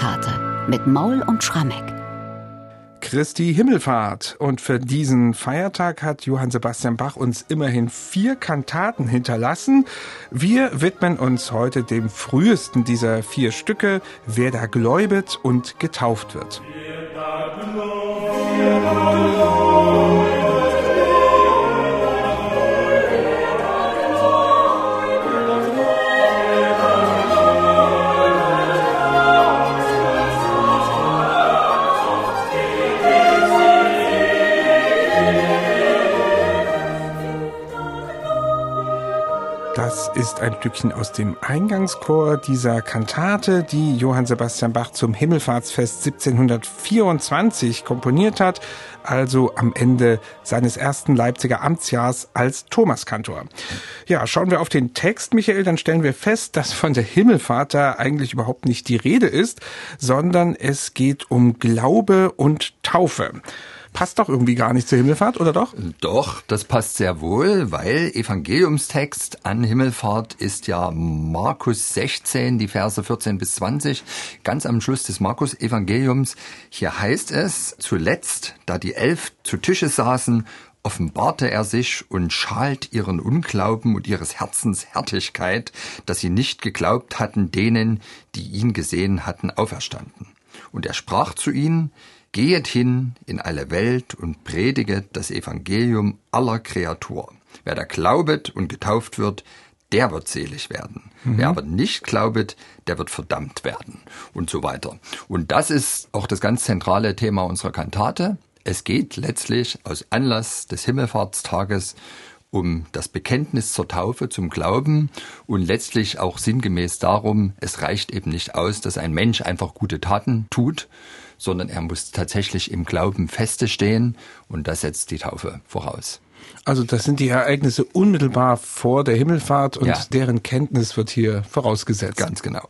Weihnachtskantate mit Maul und Schrammeck. Christi Himmelfahrt. Und für diesen Feiertag hat Johann Sebastian Bach uns immerhin vier Kantaten hinterlassen. Wir widmen uns heute dem frühesten dieser vier Stücke, wer da gläubet und getauft wird. Wer da gläubet, wer da gläubet. Ist ein Stückchen aus dem Eingangschor dieser Kantate, die Johann Sebastian Bach zum Himmelfahrtsfest 1724 komponiert hat, also am Ende seines ersten Leipziger Amtsjahrs als Thomaskantor. Ja, schauen wir auf den Text, Michael, dann stellen wir fest, dass von der Himmelfahrt da eigentlich überhaupt nicht die Rede ist, sondern es geht um Glaube und Taufe passt doch irgendwie gar nicht zur Himmelfahrt, oder doch? Doch, das passt sehr wohl, weil Evangeliumstext an Himmelfahrt ist ja Markus 16, die Verse 14 bis 20, ganz am Schluss des Markus-Evangeliums. Hier heißt es, zuletzt, da die Elf zu Tische saßen, offenbarte er sich und schalt ihren Unglauben und ihres Herzens Härtigkeit, dass sie nicht geglaubt hatten denen, die ihn gesehen hatten, auferstanden. Und er sprach zu ihnen, Gehet hin in alle Welt und prediget das Evangelium aller Kreatur. Wer da glaubet und getauft wird, der wird selig werden. Mhm. Wer aber nicht glaubet, der wird verdammt werden und so weiter. Und das ist auch das ganz zentrale Thema unserer Kantate. Es geht letztlich aus Anlass des Himmelfahrtstages um das Bekenntnis zur Taufe, zum Glauben und letztlich auch sinngemäß darum, es reicht eben nicht aus, dass ein Mensch einfach gute Taten tut, sondern er muss tatsächlich im Glauben feste stehen und das setzt die Taufe voraus. Also das sind die Ereignisse unmittelbar vor der Himmelfahrt und ja. deren Kenntnis wird hier vorausgesetzt. Ganz genau.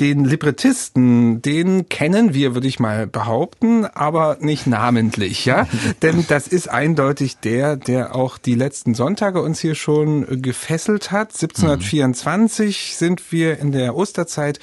Den Librettisten, den kennen wir, würde ich mal behaupten, aber nicht namentlich, ja? Denn das ist eindeutig der, der auch die letzten Sonntage uns hier schon gefesselt hat. 1724 mhm. sind wir in der Osterzeit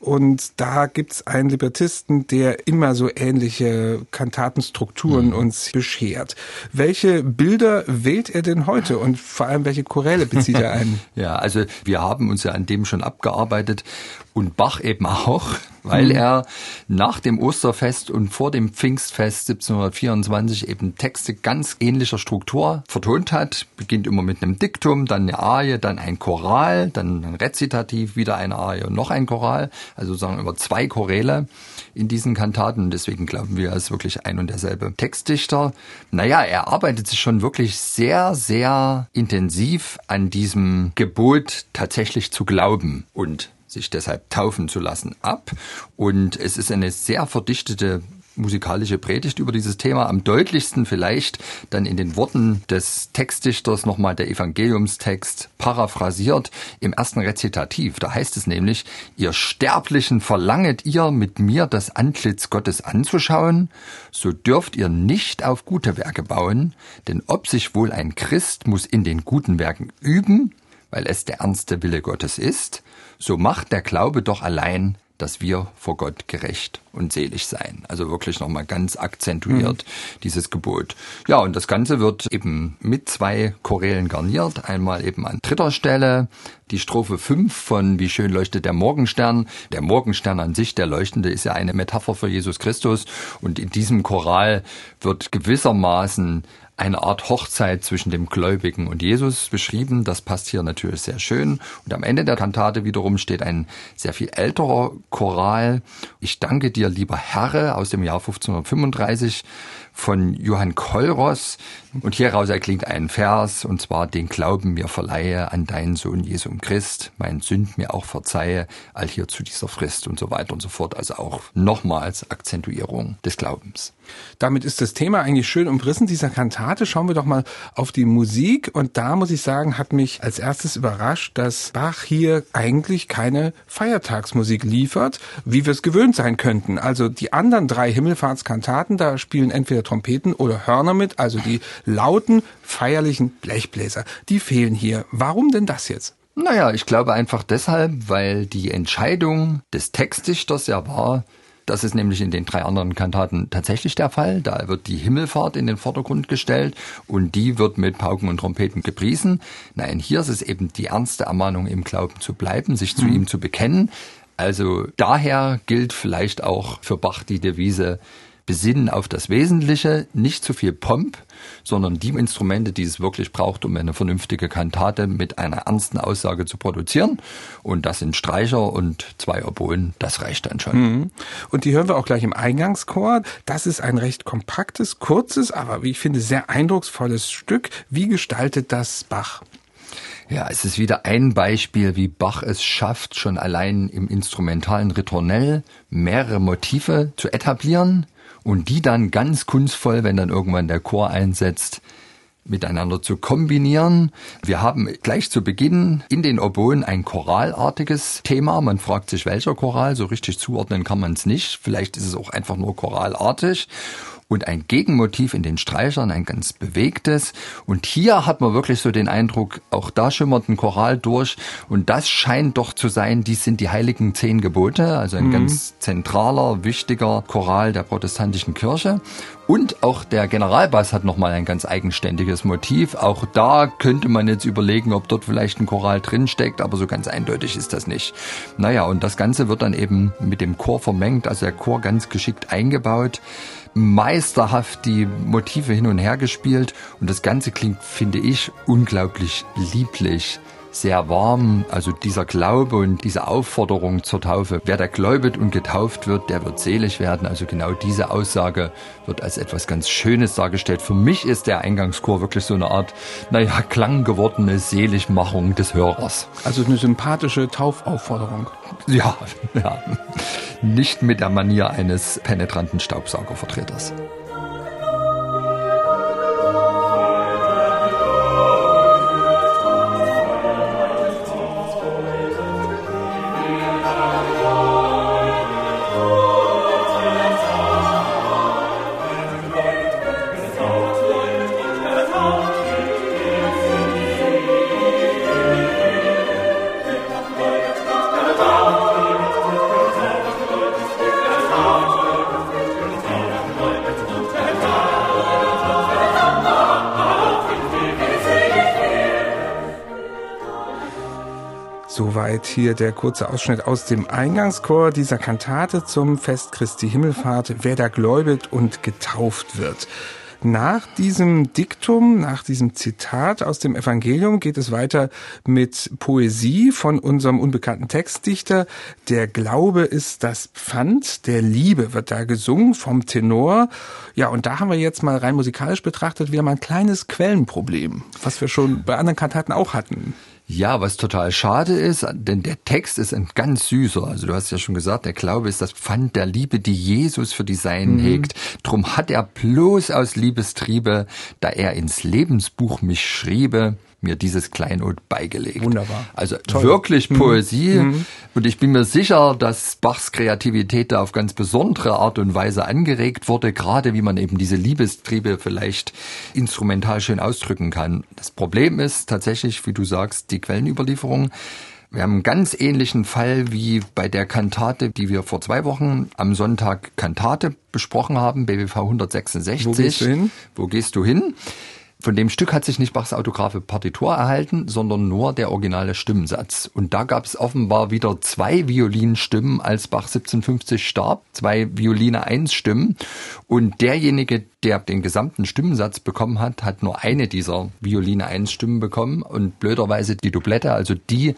und da gibt's einen Librettisten, der immer so ähnliche Kantatenstrukturen mhm. uns beschert. Welche Bilder wählt er denn heute und vor allem welche Choräle bezieht er ein? ja, also wir haben uns ja an dem schon abgearbeitet und Bach eben auch, weil mhm. er nach dem Osterfest und vor dem Pfingstfest 1724 eben Texte ganz ähnlicher Struktur vertont hat. Beginnt immer mit einem Diktum, dann eine Arie, dann ein Choral, dann ein Rezitativ, wieder eine Arie und noch ein Choral. Also sozusagen über zwei Choräle in diesen Kantaten. Und deswegen glauben wir, er ist wirklich ein und derselbe Textdichter. Naja, er arbeitet sich schon wirklich sehr, sehr intensiv an diesem Gebot tatsächlich zu glauben und sich deshalb taufen zu lassen, ab. Und es ist eine sehr verdichtete musikalische Predigt über dieses Thema. Am deutlichsten vielleicht dann in den Worten des Textdichters nochmal der Evangeliumstext paraphrasiert im ersten Rezitativ. Da heißt es nämlich, ihr Sterblichen verlanget ihr mit mir das Antlitz Gottes anzuschauen, so dürft ihr nicht auf gute Werke bauen, denn ob sich wohl ein Christ muss in den guten Werken üben, weil es der ernste Wille Gottes ist, so macht der Glaube doch allein, dass wir vor Gott gerecht und selig sein. Also wirklich nochmal ganz akzentuiert mhm. dieses Gebot. Ja, und das Ganze wird eben mit zwei Chorälen garniert. Einmal eben an dritter Stelle die Strophe 5 von Wie schön leuchtet der Morgenstern. Der Morgenstern an sich, der leuchtende, ist ja eine Metapher für Jesus Christus. Und in diesem Choral wird gewissermaßen eine Art Hochzeit zwischen dem Gläubigen und Jesus beschrieben. Das passt hier natürlich sehr schön. Und am Ende der Kantate wiederum steht ein sehr viel älterer Choral. Ich danke dir, lieber Herr, aus dem Jahr 1535 von Johann Kolros. Und hieraus erklingt ein Vers, und zwar, den Glauben mir verleihe an deinen Sohn Jesum Christ, mein Sünd mir auch verzeihe, all hier zu dieser Frist und so weiter und so fort. Also auch nochmals Akzentuierung des Glaubens. Damit ist das Thema eigentlich schön umrissen dieser Kantate. Schauen wir doch mal auf die Musik. Und da muss ich sagen, hat mich als erstes überrascht, dass Bach hier eigentlich keine Feiertagsmusik liefert, wie wir es gewöhnt sein könnten. Also die anderen drei Himmelfahrtskantaten, da spielen entweder Trompeten oder Hörner mit, also die lauten, feierlichen Blechbläser. Die fehlen hier. Warum denn das jetzt? Naja, ich glaube einfach deshalb, weil die Entscheidung des Textdichters ja war, das ist nämlich in den drei anderen Kantaten tatsächlich der Fall. Da wird die Himmelfahrt in den Vordergrund gestellt und die wird mit Pauken und Trompeten gepriesen. Nein, hier ist es eben die ernste Ermahnung, im Glauben zu bleiben, sich zu mhm. ihm zu bekennen. Also daher gilt vielleicht auch für Bach die Devise, besinnen auf das Wesentliche, nicht zu viel Pomp, sondern die Instrumente, die es wirklich braucht, um eine vernünftige Kantate mit einer ernsten Aussage zu produzieren. Und das sind Streicher und zwei Oboen, das reicht dann schon. Mhm. Und die hören wir auch gleich im Eingangschor. Das ist ein recht kompaktes, kurzes, aber wie ich finde, sehr eindrucksvolles Stück. Wie gestaltet das Bach? Ja, es ist wieder ein Beispiel, wie Bach es schafft, schon allein im instrumentalen Ritornell mehrere Motive zu etablieren und die dann ganz kunstvoll, wenn dann irgendwann der Chor einsetzt, miteinander zu kombinieren. Wir haben gleich zu Beginn in den Oboen ein choralartiges Thema. Man fragt sich, welcher Choral, so richtig zuordnen kann man es nicht. Vielleicht ist es auch einfach nur choralartig und ein Gegenmotiv in den Streichern, ein ganz bewegtes. Und hier hat man wirklich so den Eindruck, auch da schimmert ein Choral durch. Und das scheint doch zu sein, dies sind die heiligen zehn Gebote, also ein mhm. ganz zentraler, wichtiger Choral der protestantischen Kirche. Und auch der Generalbass hat nochmal ein ganz eigenständiges Motiv. Auch da könnte man jetzt überlegen, ob dort vielleicht ein Choral drinsteckt, aber so ganz eindeutig ist das nicht. Naja, und das Ganze wird dann eben mit dem Chor vermengt, also der Chor ganz geschickt eingebaut meisterhaft die Motive hin und her gespielt. Und das Ganze klingt, finde ich, unglaublich lieblich sehr warm. Also dieser Glaube und diese Aufforderung zur Taufe. Wer da gläubet und getauft wird, der wird selig werden. Also genau diese Aussage wird als etwas ganz Schönes dargestellt. Für mich ist der Eingangschor wirklich so eine Art, naja, klanggewordene Seligmachung des Hörers. Also eine sympathische Taufaufforderung. Ja, ja. Nicht mit der Manier eines penetranten Staubsaugervertreters. Soweit hier der kurze Ausschnitt aus dem Eingangschor dieser Kantate zum Fest Christi Himmelfahrt, wer da gläubet und getauft wird. Nach diesem Diktum, nach diesem Zitat aus dem Evangelium geht es weiter mit Poesie von unserem unbekannten Textdichter. Der Glaube ist das Pfand der Liebe wird da gesungen vom Tenor. Ja, und da haben wir jetzt mal rein musikalisch betrachtet wieder mal ein kleines Quellenproblem, was wir schon bei anderen Kantaten auch hatten. Ja, was total schade ist, denn der Text ist ein ganz süßer. Also du hast ja schon gesagt, der Glaube ist das Pfand der Liebe, die Jesus für die Seinen mhm. hegt. Drum hat er bloß aus Liebestriebe, da er ins Lebensbuch mich schriebe, mir dieses Kleinod beigelegt. Wunderbar. Also Toll. wirklich mhm. Poesie. Mhm. Und ich bin mir sicher, dass Bachs Kreativität da auf ganz besondere Art und Weise angeregt wurde, gerade wie man eben diese Liebestriebe vielleicht instrumental schön ausdrücken kann. Das Problem ist tatsächlich, wie du sagst, die Quellenüberlieferung. Wir haben einen ganz ähnlichen Fall wie bei der Kantate, die wir vor zwei Wochen am Sonntag Kantate besprochen haben, BWV 166. Wo gehst du hin? Wo gehst du hin? Von dem Stück hat sich nicht Bachs autographe Partitur erhalten, sondern nur der originale Stimmensatz. Und da gab es offenbar wieder zwei Violinstimmen, als Bach 1750 starb, zwei Violine 1 Stimmen. Und derjenige, der den gesamten Stimmensatz bekommen hat, hat nur eine dieser Violine 1 Stimmen bekommen und blöderweise die Doublette, also die,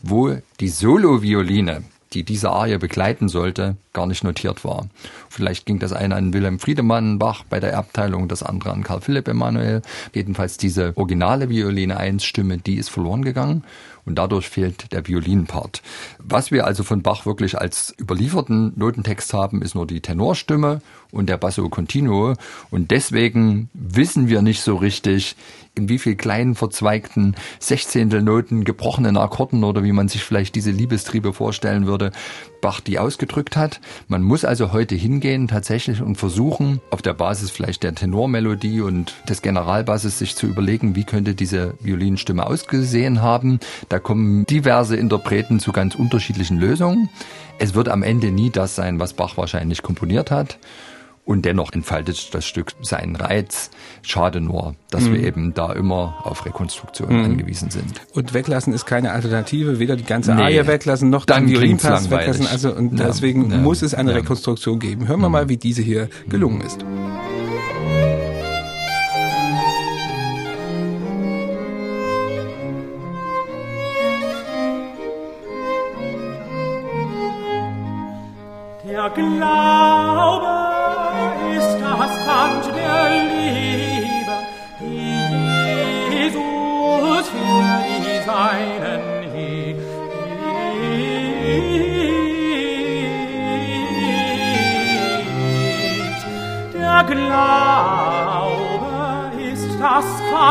wo die Solo-Violine die diese Arie begleiten sollte, gar nicht notiert war. Vielleicht ging das eine an Wilhelm Friedemann Bach bei der Erbteilung, das andere an Karl Philipp Emanuel. Jedenfalls diese originale Violine 1 Stimme, die ist verloren gegangen und dadurch fehlt der Violinpart. Was wir also von Bach wirklich als überlieferten Notentext haben, ist nur die Tenorstimme und der Basso Continuo und deswegen wissen wir nicht so richtig, in wie viel kleinen verzweigten Sechzehntelnoten, gebrochenen Akkorden oder wie man sich vielleicht diese Liebestriebe vorstellen würde, Bach die ausgedrückt hat. Man muss also heute hingehen tatsächlich und versuchen, auf der Basis vielleicht der Tenormelodie und des Generalbasses sich zu überlegen, wie könnte diese Violinstimme ausgesehen haben. Da kommen diverse Interpreten zu ganz unterschiedlichen Lösungen. Es wird am Ende nie das sein, was Bach wahrscheinlich komponiert hat. Und dennoch entfaltet das Stück seinen Reiz. Schade nur, dass mhm. wir eben da immer auf Rekonstruktion mhm. angewiesen sind. Und weglassen ist keine Alternative, weder die ganze nee, Arie weglassen, noch den Violinpass weglassen. Also, und ja, deswegen ja, muss es eine ja. Rekonstruktion geben. Hören wir mhm. mal, wie diese hier gelungen ist.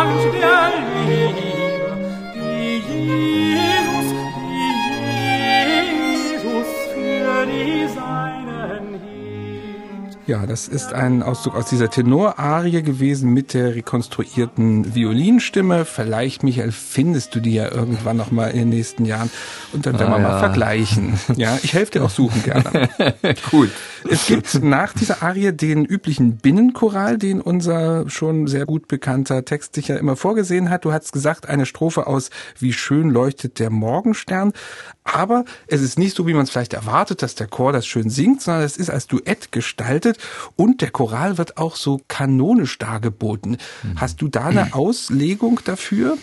Das Band der ja, das ist ein Auszug aus dieser Tenorarie gewesen mit der rekonstruierten Violinstimme. Vielleicht, Michael, findest du die ja irgendwann noch mal in den nächsten Jahren und dann werden ah, wir ja. mal vergleichen. Ja, ich helfe dir auch suchen gerne. Gut. Es gibt nach dieser Arie den üblichen Binnenchoral, den unser schon sehr gut bekannter Text sicher immer vorgesehen hat. Du hast gesagt, eine Strophe aus Wie schön leuchtet der Morgenstern. Aber es ist nicht so, wie man es vielleicht erwartet, dass der Chor das schön singt, sondern es ist als Duett gestaltet und der Choral wird auch so kanonisch dargeboten. Mhm. Hast du da eine Auslegung dafür?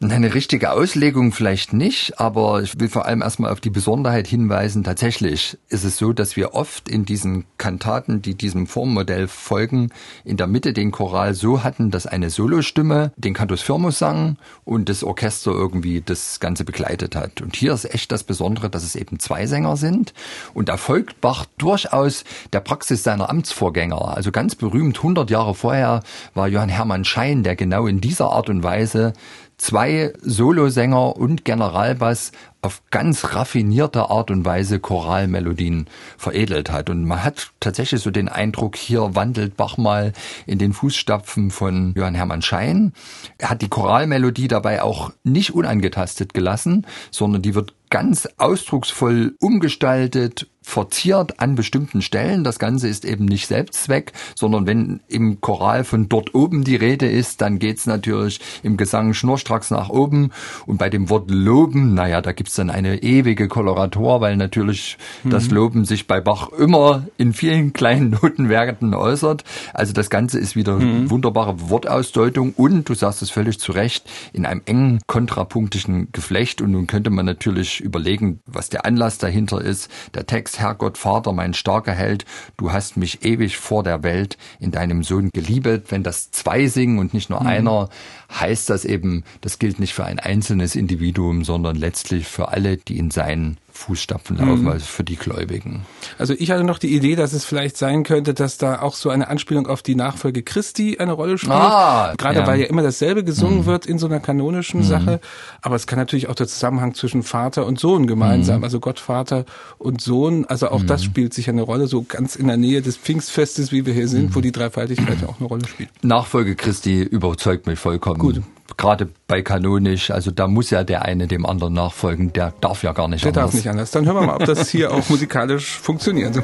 Eine richtige Auslegung vielleicht nicht, aber ich will vor allem erstmal auf die Besonderheit hinweisen. Tatsächlich ist es so, dass wir oft in diesen Kantaten, die diesem Formmodell folgen, in der Mitte den Choral so hatten, dass eine Solostimme den Cantus Firmus sang und das Orchester irgendwie das Ganze begleitet hat. Und hier ist echt das Besondere, dass es eben zwei Sänger sind und da folgt Bach durchaus der Praxis seiner Amtsvorgänger. Also ganz berühmt, 100 Jahre vorher war Johann Hermann Schein, der genau in dieser Art und Weise zwei Solosänger und Generalbass auf ganz raffinierte Art und Weise Choralmelodien veredelt hat. Und man hat tatsächlich so den Eindruck, hier wandelt Bach mal in den Fußstapfen von Johann Hermann Schein. Er hat die Choralmelodie dabei auch nicht unangetastet gelassen, sondern die wird ganz ausdrucksvoll umgestaltet, verziert an bestimmten Stellen. Das Ganze ist eben nicht Selbstzweck, sondern wenn im Choral von dort oben die Rede ist, dann geht's natürlich im Gesang schnurstracks nach oben. Und bei dem Wort loben, naja, da gibt's dann eine ewige Koloratur, weil natürlich mhm. das Loben sich bei Bach immer in vielen kleinen Notenwerken äußert. Also das Ganze ist wieder mhm. wunderbare Wortausdeutung und, du sagst es völlig zu Recht, in einem engen kontrapunktischen Geflecht. Und nun könnte man natürlich überlegen, was der Anlass dahinter ist. Der Text Herrgott Vater, mein starker Held, du hast mich ewig vor der Welt in deinem Sohn geliebet. Wenn das zwei singen und nicht nur mhm. einer, heißt das eben, das gilt nicht für ein einzelnes Individuum, sondern letztlich für alle, die in seinen Fußstapfen laufen, mhm. also für die Gläubigen. Also ich hatte noch die Idee, dass es vielleicht sein könnte, dass da auch so eine Anspielung auf die Nachfolge Christi eine Rolle spielt. Ah, Gerade ja. weil ja immer dasselbe gesungen mhm. wird in so einer kanonischen mhm. Sache. Aber es kann natürlich auch der Zusammenhang zwischen Vater und Sohn gemeinsam, mhm. also Gott, Vater und Sohn. Also auch das mhm. spielt sich eine Rolle, so ganz in der Nähe des Pfingstfestes, wie wir hier sind, wo die Dreifaltigkeit ja auch eine Rolle spielt. Nachfolge Christi überzeugt mich vollkommen. Gut gerade bei kanonisch, also da muss ja der eine dem anderen nachfolgen, der darf ja gar nicht der anders. Der darf nicht anders. Dann hören wir mal, ob das hier auch musikalisch funktioniert.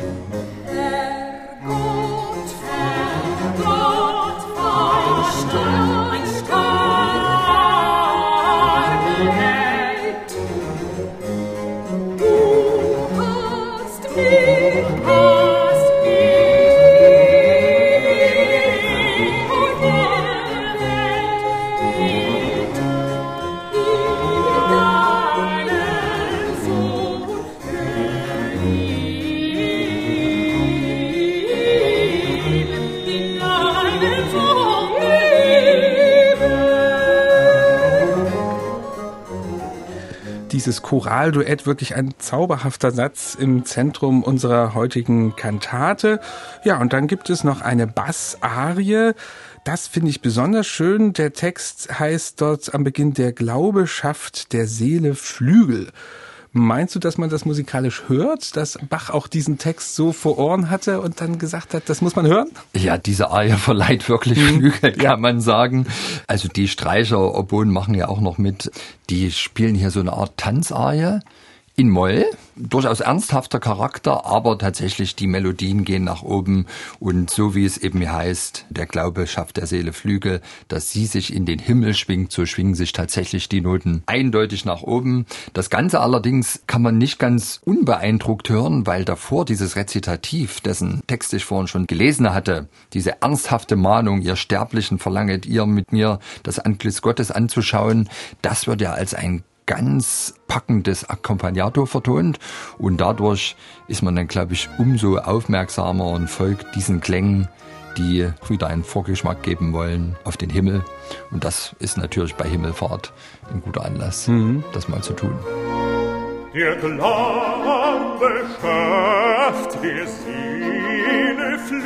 Dieses Choralduett wirklich ein zauberhafter Satz im Zentrum unserer heutigen Kantate. Ja, und dann gibt es noch eine Bassarie, Das finde ich besonders schön. Der Text heißt dort am Beginn, der Glaube schafft der Seele Flügel. Meinst du, dass man das musikalisch hört, dass Bach auch diesen Text so vor Ohren hatte und dann gesagt hat, das muss man hören? Ja, diese Arie verleiht wirklich mhm. Flügel, kann ja. man sagen. Also die Streicher, Oboen machen ja auch noch mit. Die spielen hier so eine Art Tanzarie in Moll. Durchaus ernsthafter Charakter, aber tatsächlich die Melodien gehen nach oben und so wie es eben heißt, der Glaube schafft der Seele Flügel, dass sie sich in den Himmel schwingt, so schwingen sich tatsächlich die Noten eindeutig nach oben. Das Ganze allerdings kann man nicht ganz unbeeindruckt hören, weil davor dieses Rezitativ, dessen Text ich vorhin schon gelesen hatte, diese ernsthafte Mahnung, ihr Sterblichen verlanget ihr mit mir das Antlitz Gottes anzuschauen, das wird ja als ein ganz packendes Accompagnato vertont und dadurch ist man dann, glaube ich, umso aufmerksamer und folgt diesen Klängen, die wieder einen Vorgeschmack geben wollen auf den Himmel. Und das ist natürlich bei Himmelfahrt ein guter Anlass, mhm. das mal zu tun. Der Glaube schafft der Seele Flügel,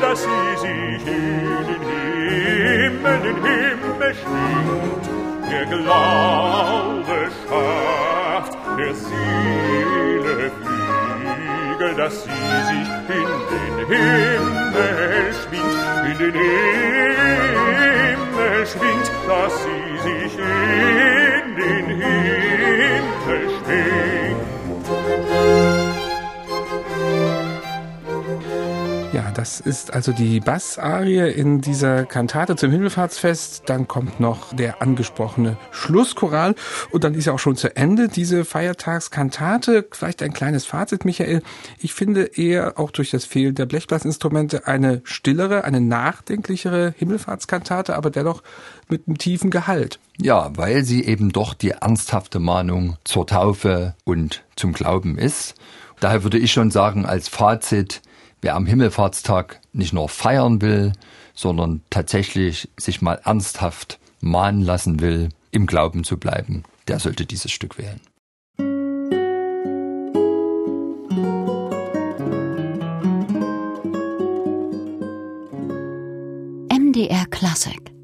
dass sie sich in den Himmel, den Himmel schwingt der Glaube schafft der Seele Flügel, dass sie sich in den Himmel schwingt, in den Himmel schwingt, dass sie sich in das ist also die Bassarie in dieser Kantate zum Himmelfahrtsfest. Dann kommt noch der angesprochene Schlusschoral und dann ist ja auch schon zu Ende diese Feiertagskantate. Vielleicht ein kleines Fazit, Michael. Ich finde eher auch durch das Fehlen der Blechblasinstrumente eine stillere, eine nachdenklichere Himmelfahrtskantate, aber dennoch mit einem tiefen Gehalt. Ja, weil sie eben doch die ernsthafte Mahnung zur Taufe und zum Glauben ist. Daher würde ich schon sagen, als Fazit, Wer am Himmelfahrtstag nicht nur feiern will, sondern tatsächlich sich mal ernsthaft mahnen lassen will, im Glauben zu bleiben, der sollte dieses Stück wählen. MDR Classic